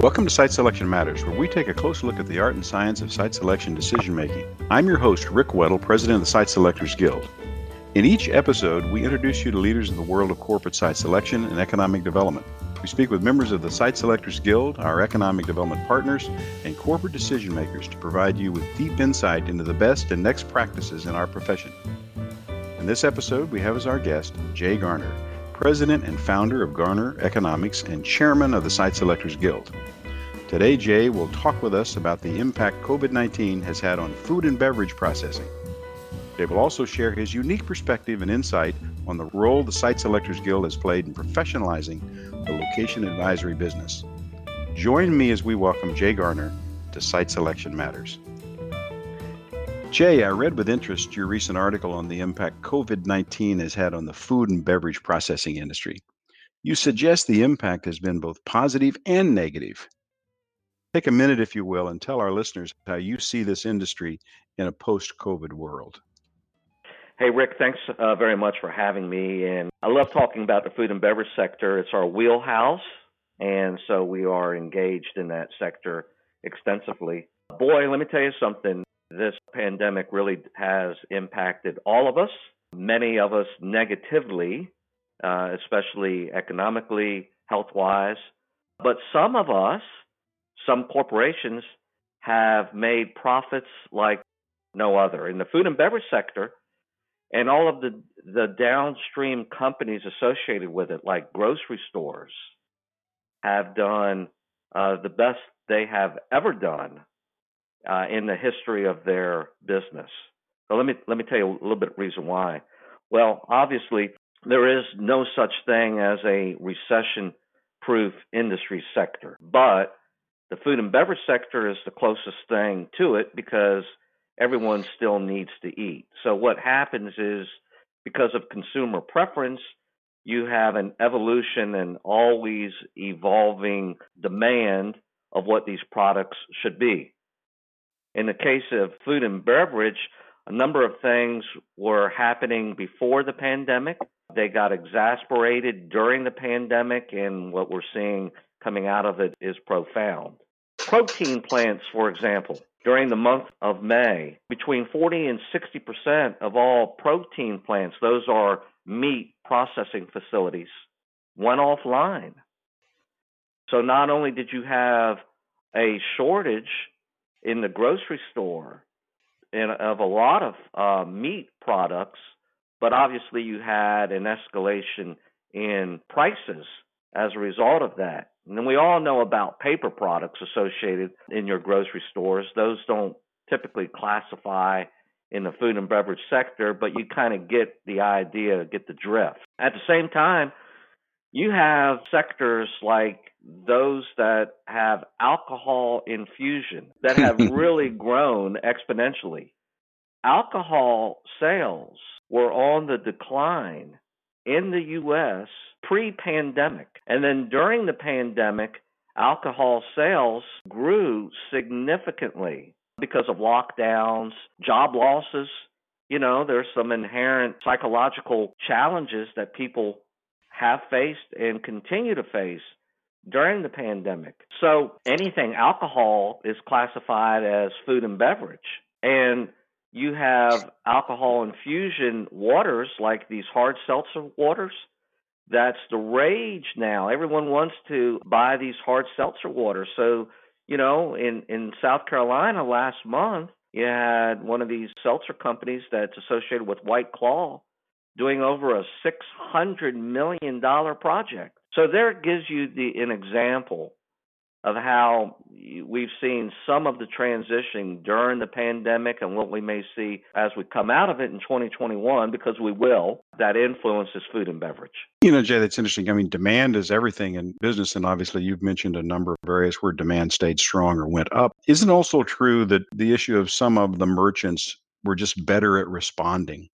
Welcome to Site Selection Matters, where we take a close look at the art and science of site selection decision making. I'm your host, Rick Weddle, President of the Site Selectors Guild. In each episode, we introduce you to leaders in the world of corporate site selection and economic development. We speak with members of the Site Selectors Guild, our economic development partners, and corporate decision makers to provide you with deep insight into the best and next practices in our profession. In this episode, we have as our guest Jay Garner, President and founder of Garner Economics and Chairman of the Site Selectors Guild. Today, Jay will talk with us about the impact COVID 19 has had on food and beverage processing Jay will also share his unique perspective and insight on the role the Site Selectors Guild has played in professionalizing the location advisory business. Join me as we welcome Jay Garner to Site Selection Matters. Jay, I read with interest your recent article on the impact COVID 19 has had on the food and beverage processing industry. You suggest the impact has been both positive and negative. Take a minute, if you will, and tell our listeners how you see this industry in a post COVID world. Hey, Rick, thanks uh, very much for having me. And I love talking about the food and beverage sector. It's our wheelhouse. And so we are engaged in that sector extensively. Boy, let me tell you something. This pandemic really has impacted all of us, many of us negatively, uh, especially economically, health wise. But some of us, some corporations, have made profits like no other. In the food and beverage sector, and all of the the downstream companies associated with it, like grocery stores, have done uh, the best they have ever done uh, in the history of their business. So let me let me tell you a little bit reason why. Well, obviously there is no such thing as a recession-proof industry sector, but the food and beverage sector is the closest thing to it because everyone still needs to eat. So what happens is because of consumer preference, you have an evolution and always evolving demand of what these products should be. In the case of food and beverage, a number of things were happening before the pandemic. They got exasperated during the pandemic, and what we're seeing coming out of it is profound. Protein plants, for example, during the month of May. Between 40 and 60 percent of all protein plants, those are meat processing facilities, went offline. So not only did you have a shortage in the grocery store in, of a lot of uh, meat products, but obviously you had an escalation in prices as a result of that. And we all know about paper products associated in your grocery stores. Those don't typically classify in the food and beverage sector, but you kind of get the idea, get the drift. At the same time, you have sectors like those that have alcohol infusion that have really grown exponentially. Alcohol sales were on the decline in the US pre pandemic. And then during the pandemic, alcohol sales grew significantly because of lockdowns, job losses. You know, there's some inherent psychological challenges that people have faced and continue to face during the pandemic. So anything alcohol is classified as food and beverage. And you have alcohol infusion waters like these hard seltzer waters that's the rage now. Everyone wants to buy these hard seltzer waters. So, you know, in in South Carolina last month, you had one of these seltzer companies that's associated with White Claw doing over a six hundred million dollar project. So there it gives you the an example of how we've seen some of the transition during the pandemic and what we may see as we come out of it in 2021, because we will, that influences food and beverage. You know, Jay, that's interesting. I mean, demand is everything in business. And obviously, you've mentioned a number of areas where demand stayed strong or went up. Isn't also true that the issue of some of the merchants were just better at responding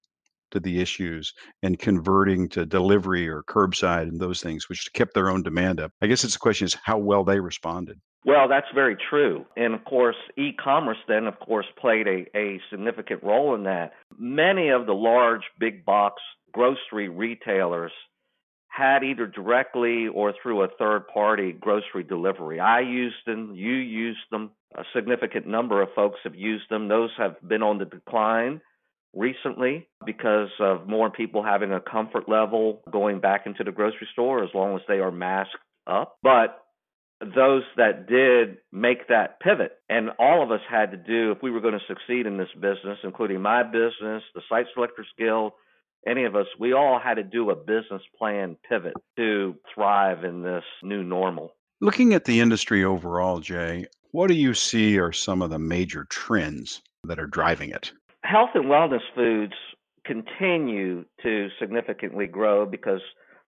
to the issues and converting to delivery or curbside and those things, which kept their own demand up. I guess it's the question is how well they responded. Well, that's very true. And of course, e commerce then, of course, played a, a significant role in that. Many of the large big box grocery retailers had either directly or through a third party grocery delivery. I used them, you used them, a significant number of folks have used them. Those have been on the decline recently because of more people having a comfort level going back into the grocery store as long as they are masked up. But those that did make that pivot, and all of us had to do if we were going to succeed in this business, including my business, the Site Selectors Guild, any of us, we all had to do a business plan pivot to thrive in this new normal. Looking at the industry overall, Jay, what do you see are some of the major trends that are driving it? Health and wellness foods continue to significantly grow because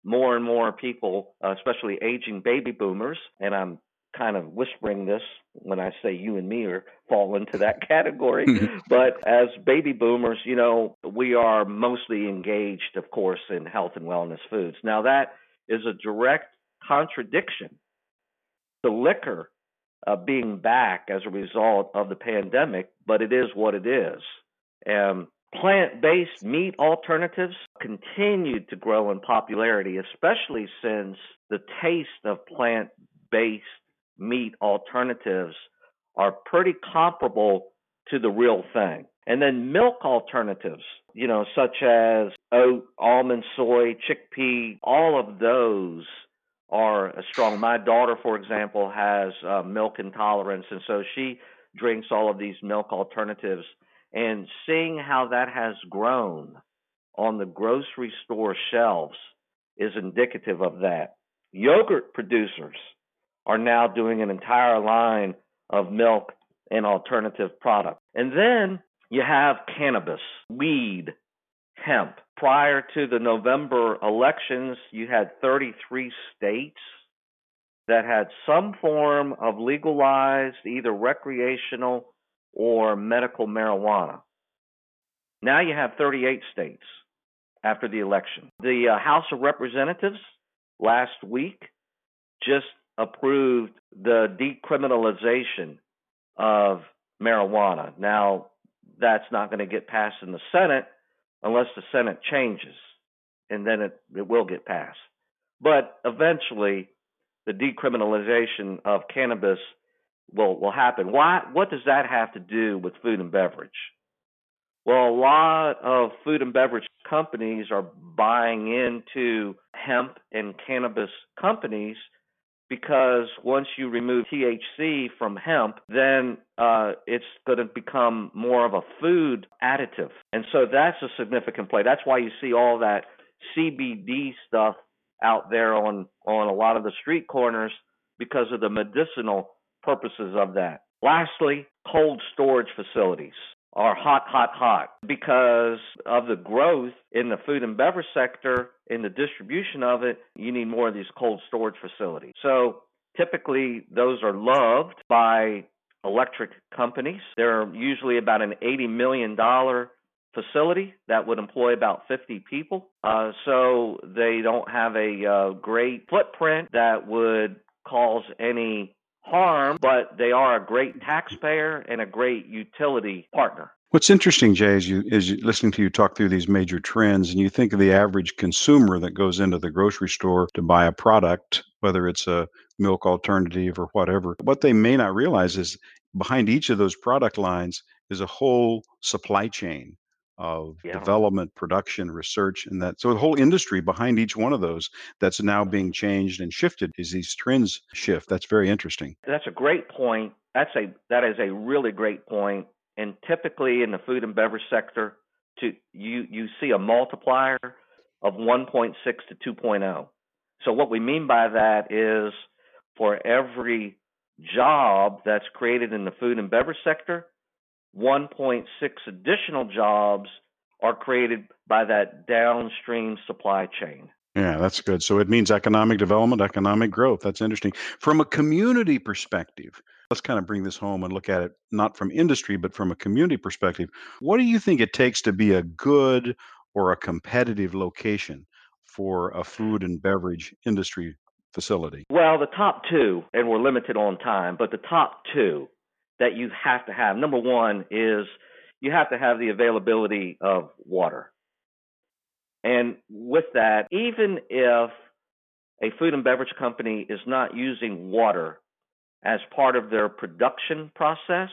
more and more people, especially aging baby boomers, and I'm kind of whispering this when I say you and me are fall into that category. but as baby boomers, you know, we are mostly engaged, of course, in health and wellness foods. Now that is a direct contradiction to liquor uh, being back as a result of the pandemic, but it is what it is. And plant based meat alternatives continued to grow in popularity, especially since the taste of plant based meat alternatives are pretty comparable to the real thing. And then milk alternatives, you know, such as oat, almond, soy, chickpea, all of those are strong. My daughter, for example, has uh, milk intolerance, and so she drinks all of these milk alternatives. And seeing how that has grown on the grocery store shelves is indicative of that. Yogurt producers are now doing an entire line of milk and alternative products. And then you have cannabis, weed, hemp. Prior to the November elections, you had 33 states that had some form of legalized either recreational or medical marijuana. Now you have 38 states after the election. The uh, House of Representatives last week just approved the decriminalization of marijuana. Now, that's not going to get passed in the Senate unless the Senate changes, and then it, it will get passed. But eventually, the decriminalization of cannabis will, will happen. Why? What does that have to do with food and beverage? Well, a lot of food and beverage companies are buying into hemp and cannabis companies because once you remove THC from hemp, then uh, it's going to become more of a food additive. And so that's a significant play. That's why you see all that CBD stuff out there on, on a lot of the street corners because of the medicinal purposes of that. Lastly, cold storage facilities are hot, hot, hot because of the growth in the food and beverage sector, in the distribution of it, you need more of these cold storage facilities. So typically, those are loved by electric companies. They're usually about an $80 million facility that would employ about 50 people. Uh, so they don't have a uh, great footprint that would cause any harm, but they are a great taxpayer and a great utility partner. What's interesting, Jay, is you is listening to you talk through these major trends, and you think of the average consumer that goes into the grocery store to buy a product, whether it's a milk alternative or whatever. What they may not realize is behind each of those product lines is a whole supply chain of Yeah. development, production, research, and that. So the whole industry behind each one of those that's now being changed and shifted as these trends shift. That's very interesting. That's a great point. That's a that is a really great point. And typically in the food and beverage sector, to you you see a multiplier of 1.6 to 2.0. So what we mean by that is for every job that's created in the food and beverage sector, 1.6 additional jobs are created by that downstream supply chain. Yeah, that's good. So it means economic development, economic growth. That's interesting. From a community perspective, let's kind of bring this home and look at it not from industry, but from a community perspective. What do you think it takes to be a good or a competitive location for a food and beverage industry facility? Well, the top two, and we're limited on time, but the top two that you have to have number one is you have to have the availability of water. And with that, even if a food and beverage company is not using water as part of their production process,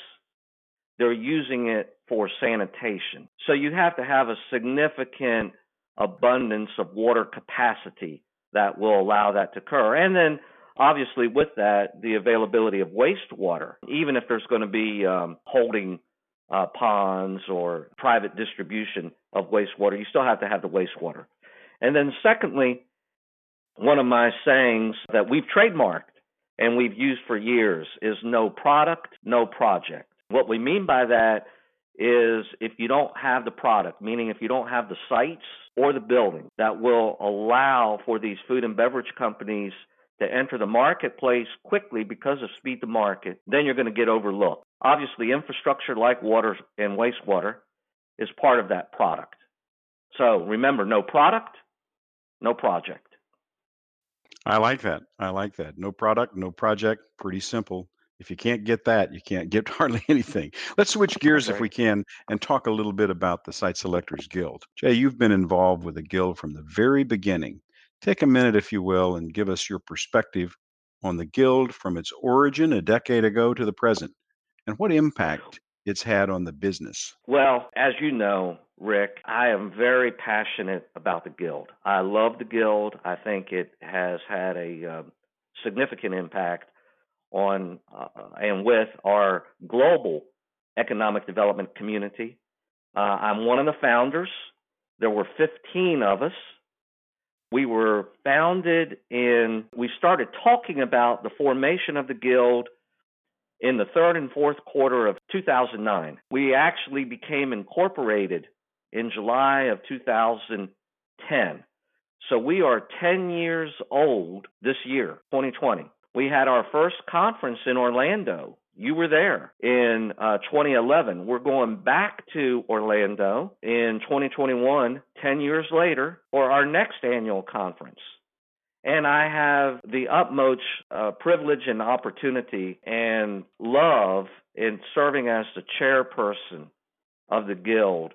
they're using it for sanitation. So you have to have a significant abundance of water capacity that will allow that to occur. And then obviously with that, the availability of wastewater, even if there's going to be um, holding uh, ponds or private distribution of wastewater, you still have to have the wastewater. And then secondly, one of my sayings that we've trademarked and we've used for years is no product, no project. What we mean by that is if you don't have the product, meaning if you don't have the sites or the building that will allow for these food and beverage companies to enter the marketplace quickly because of speed to market, then you're going to get overlooked. Obviously, infrastructure like water and wastewater is part of that product. So remember, no product, no project. I like that. I like that. No product, no project. Pretty simple. If you can't get that, you can't get hardly anything. Let's switch gears if we can and talk a little bit about the Site Selectors Guild. Jay, you've been involved with the Guild from the very beginning. Take a minute, if you will, and give us your perspective on the Guild from its origin a decade ago to the present and what impact it's had on the business. Well, as you know, Rick, I am very passionate about the Guild. I love the Guild. I think it has had a uh, significant impact on uh, and with our global economic development community. Uh, I'm one of the founders. There were 15 of us. We were founded in, we started talking about the formation of the Guild in the third and fourth quarter of 2009. We actually became incorporated in July of 2010. So we are 10 years old this year, 2020. We had our first conference in Orlando. You were there in uh, 2011. We're going back to Orlando in 2021, 10 years later, for our next annual conference. And I have the utmost uh, privilege and opportunity and love in serving as the chairperson of the Guild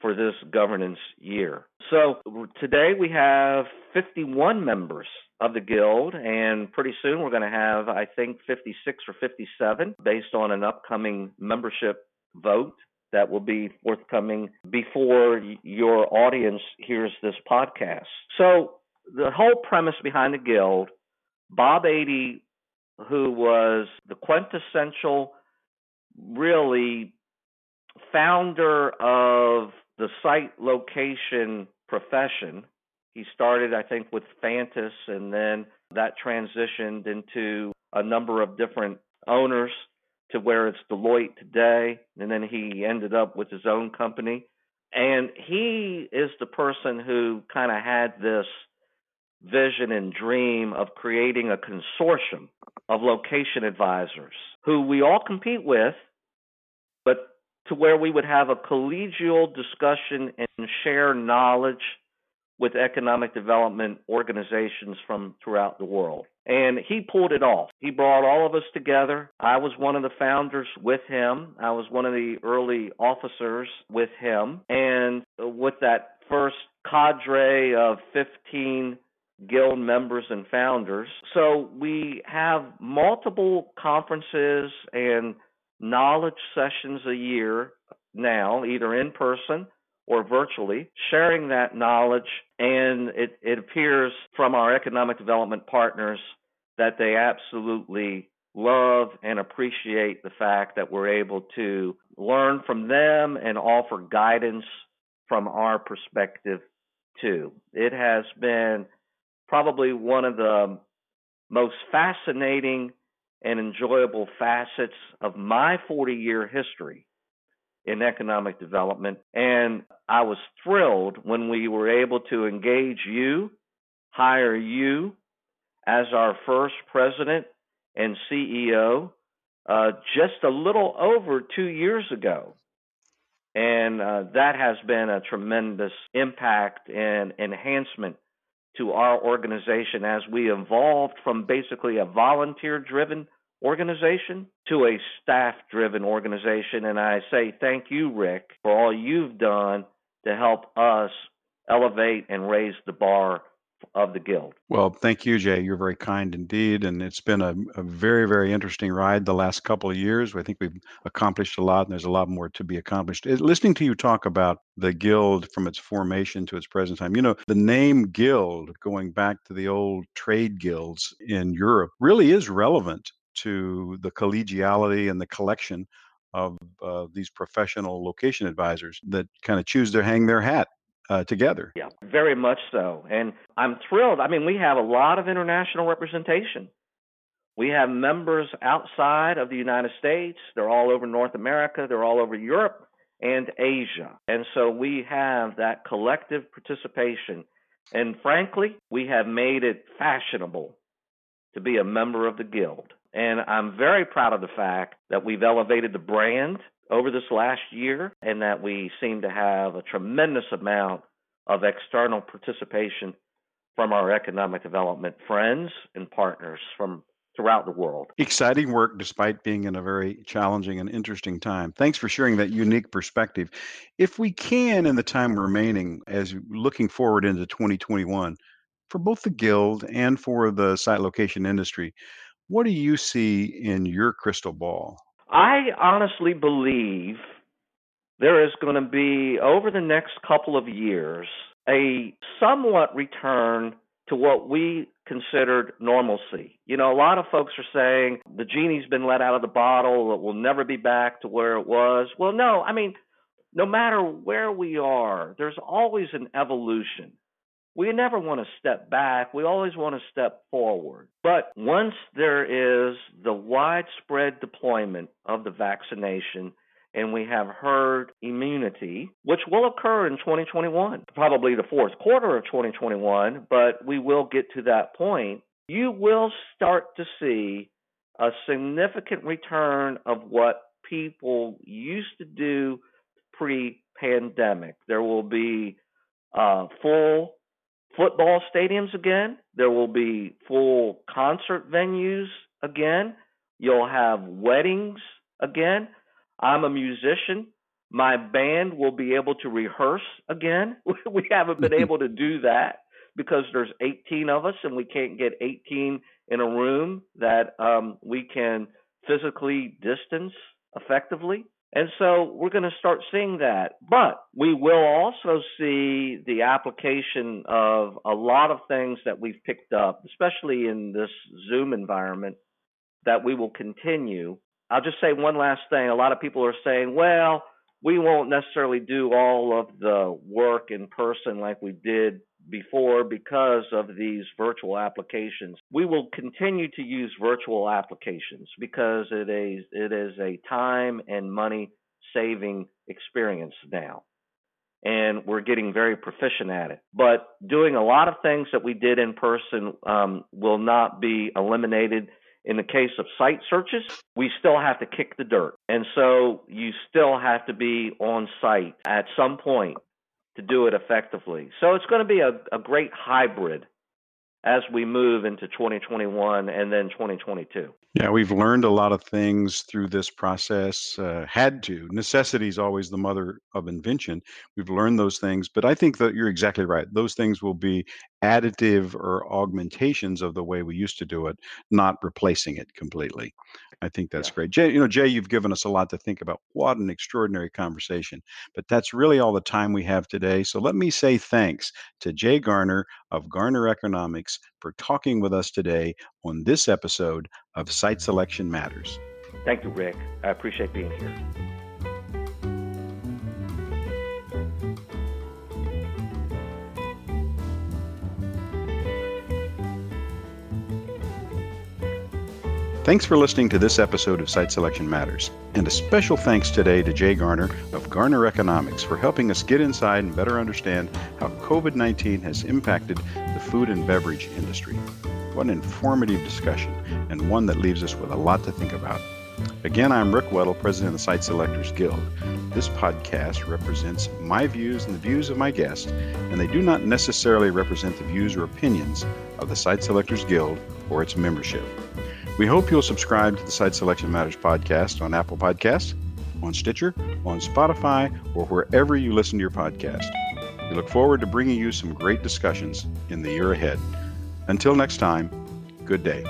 for this governance year. So today we have 51 members of the Guild, and pretty soon we're going to have, I think, 56 or 57 based on an upcoming membership vote that will be forthcoming before your audience hears this podcast. So the whole premise behind the guild, Bob Ady, who was the quintessential, really founder of the site location profession. He started, I think, with Fantus, and then that transitioned into a number of different owners to where it's Deloitte today. And then he ended up with his own company. And he is the person who kind of had this vision and dream of creating a consortium of location advisors who we all compete with, but to where we would have a collegial discussion and share knowledge with economic development organizations from throughout the world. And he pulled it off. He brought all of us together. I was one of the founders with him. I was one of the early officers with him. And with that first cadre of 15 guild members and founders. So we have multiple conferences and knowledge sessions a year now, either in person or virtually, sharing that knowledge. And it, it appears from our economic development partners that they absolutely love and appreciate the fact that we're able to learn from them and offer guidance from our perspective too. It has been probably one of the most fascinating and enjoyable facets of my 40 year history in economic development. And I was thrilled when we were able to engage you, hire you as our first president and CEO uh, just a little over two years ago. And uh, that has been a tremendous impact and enhancement to our organization as we evolved from basically a volunteer driven organization to a staff driven organization. And I say thank you, Rick, for all you've done to help us elevate and raise the bar of the Guild. Well, thank you, Jay. You're very kind indeed. And it's been a, a, very, very interesting ride the last couple of years. I think we've accomplished a lot, and there's a lot more to be accomplished. Listening to you talk about the Guild from its formation to its present time, you know, the name Guild, going back to the old trade guilds in Europe, really is relevant to the collegiality and the collection of uh, these professional location advisors that kind of choose to hang their hat uh, together. Yeah, very much so. And I'm thrilled. I mean, we have a lot of international representation. We have members outside of the United States. They're all over North America, they're all over Europe and Asia. And so we have that collective participation. And frankly, we have made it fashionable to be a member of the Guild. And I'm very proud of the fact that we've elevated the brand over this last year and that we seem to have a tremendous amount of external participation from our economic development friends and partners from throughout the world. Exciting work despite being in a very challenging and interesting time. Thanks for sharing that unique perspective. If we can, in the time remaining, as looking forward into 2021, for both the Guild and for the site location industry, what do you see in your crystal ball? I honestly believe there is going to be, over the next couple of years, a somewhat return to what we considered normalcy. You know, a lot of folks are saying the genie's been let out of the bottle, it will never be back to where it was. Well, no, I mean, no matter where we are, there's always an evolution we never want to step back. We always want to step forward. But once there is the widespread deployment of the vaccination, and we have herd immunity, which will occur in 2021, probably the fourth quarter of 2021, but we will get to that point. You will start to see a significant return of what people used to do pre pandemic. There will be uh, full football stadiums again. There will be full concert venues again. You'll have weddings again. I'm a musician. My band will be able to rehearse again. we haven't been able to do that because there's 18 of us and we can't get 18 in a room that um, we can physically distance effectively. And so we're going to start seeing that. But we will also see the application of a lot of things that we've picked up, especially in this Zoom environment, that we will continue. I'll just say one last thing. A lot of people are saying, well, we won't necessarily do all of the work in person like we did before because of these virtual applications. We will continue to use virtual applications because it is it is a time and money saving experience now. And we're getting very proficient at it. But doing a lot of things that we did in person um, will not be eliminated. In the case of site searches, we still have to kick the dirt. And so you still have to be on site at some point to do it effectively. So it's going to be a, a great hybrid as we move into 2021 and then 2022. Yeah, we've learned a lot of things through this process. Uh, had to. Necessity is always the mother of invention. We've learned those things, but I think that you're exactly right. Those things will be additive or augmentations of the way we used to do it, not replacing it completely. I think that's yeah. great. Jay, you know, Jay, you've given us a lot to think about. What an extraordinary conversation. But that's really all the time we have today. So let me say thanks to Jay Garner of Garner Economics for talking with us today on this episode of Site Selection Matters. Thank you, Rick. I appreciate being here. Thanks for listening to this episode of Site Selection Matters. And a special thanks today to Jay Garner of Garner Economics for helping us get inside and better understand how COVID 19 has impacted the food and beverage industry. What an informative discussion, and one that leaves us with a lot to think about. Again, I'm Rick Weddle, President of the Site Selectors Guild. This podcast represents my views and the views of my guests, and they do not necessarily represent the views or opinions of the Site Selectors Guild or its membership. We hope you'll subscribe to the Site Selection Matters podcast on Apple Podcasts, on Stitcher, on Spotify, or wherever you listen to your podcast. We look forward to bringing you some great discussions in the year ahead. Until next time, good day.